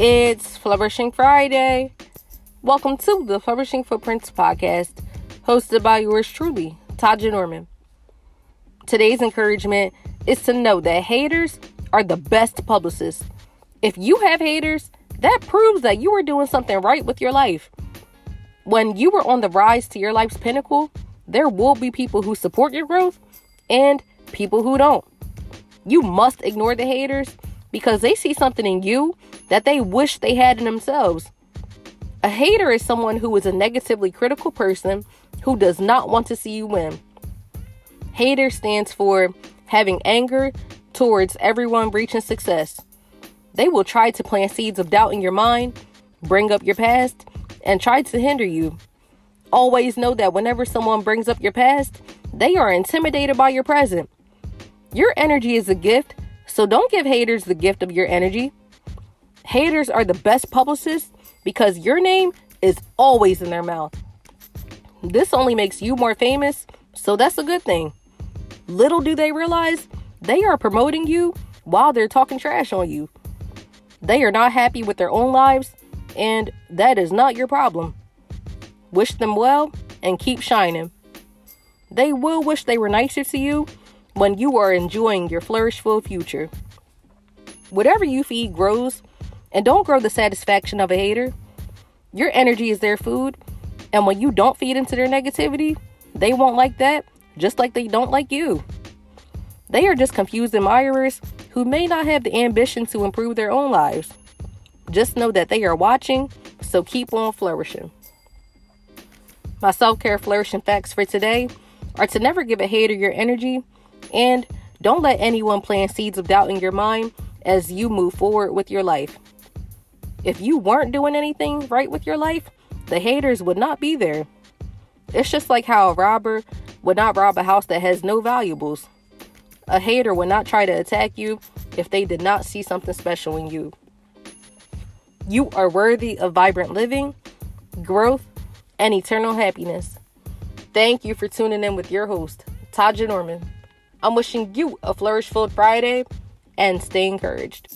It's Flourishing Friday. Welcome to the Flourishing Footprints podcast, hosted by yours truly, Tahja Norman. Today's encouragement is to know that haters are the best publicists. If you have haters, that proves that you are doing something right with your life. When you are on the rise to your life's pinnacle, there will be people who support your growth and people who don't. You must ignore the haters because they see something in you that they wish they had in themselves. A hater is someone who is a negatively critical person who does not want to see you win. Hater stands for having anger towards everyone reaching success. They will try to plant seeds of doubt in your mind, bring up your past, and try to hinder you. Always know that whenever someone brings up your past, they are intimidated by your present. Your energy is a gift, so don't give haters the gift of your energy. Haters are the best publicists because your name is always in their mouth. This only makes you more famous, so that's a good thing. Little do they realize they are promoting you while they're talking trash on you. They are not happy with their own lives, and that is not your problem. Wish them well and keep shining. They will wish they were nicer to you when you are enjoying your flourishful future. Whatever you feed grows, and don't grow the satisfaction of a hater. Your energy is their food, and when you don't feed into their negativity, they won't like that, just like they don't like you. They are just confused admirers who may not have the ambition to improve their own lives. Just know that they are watching, so keep on flourishing. My self care flourishing facts for today are to never give a hater your energy and don't let anyone plant seeds of doubt in your mind as you move forward with your life. If you weren't doing anything right with your life, the haters would not be there. It's just like how a robber would not rob a house that has no valuables. A hater would not try to attack you if they did not see something special in you. You are worthy of vibrant living, growth, and eternal happiness. Thank you for tuning in with your host, Tahja Norman. I'm wishing you a flourish filled Friday and stay encouraged.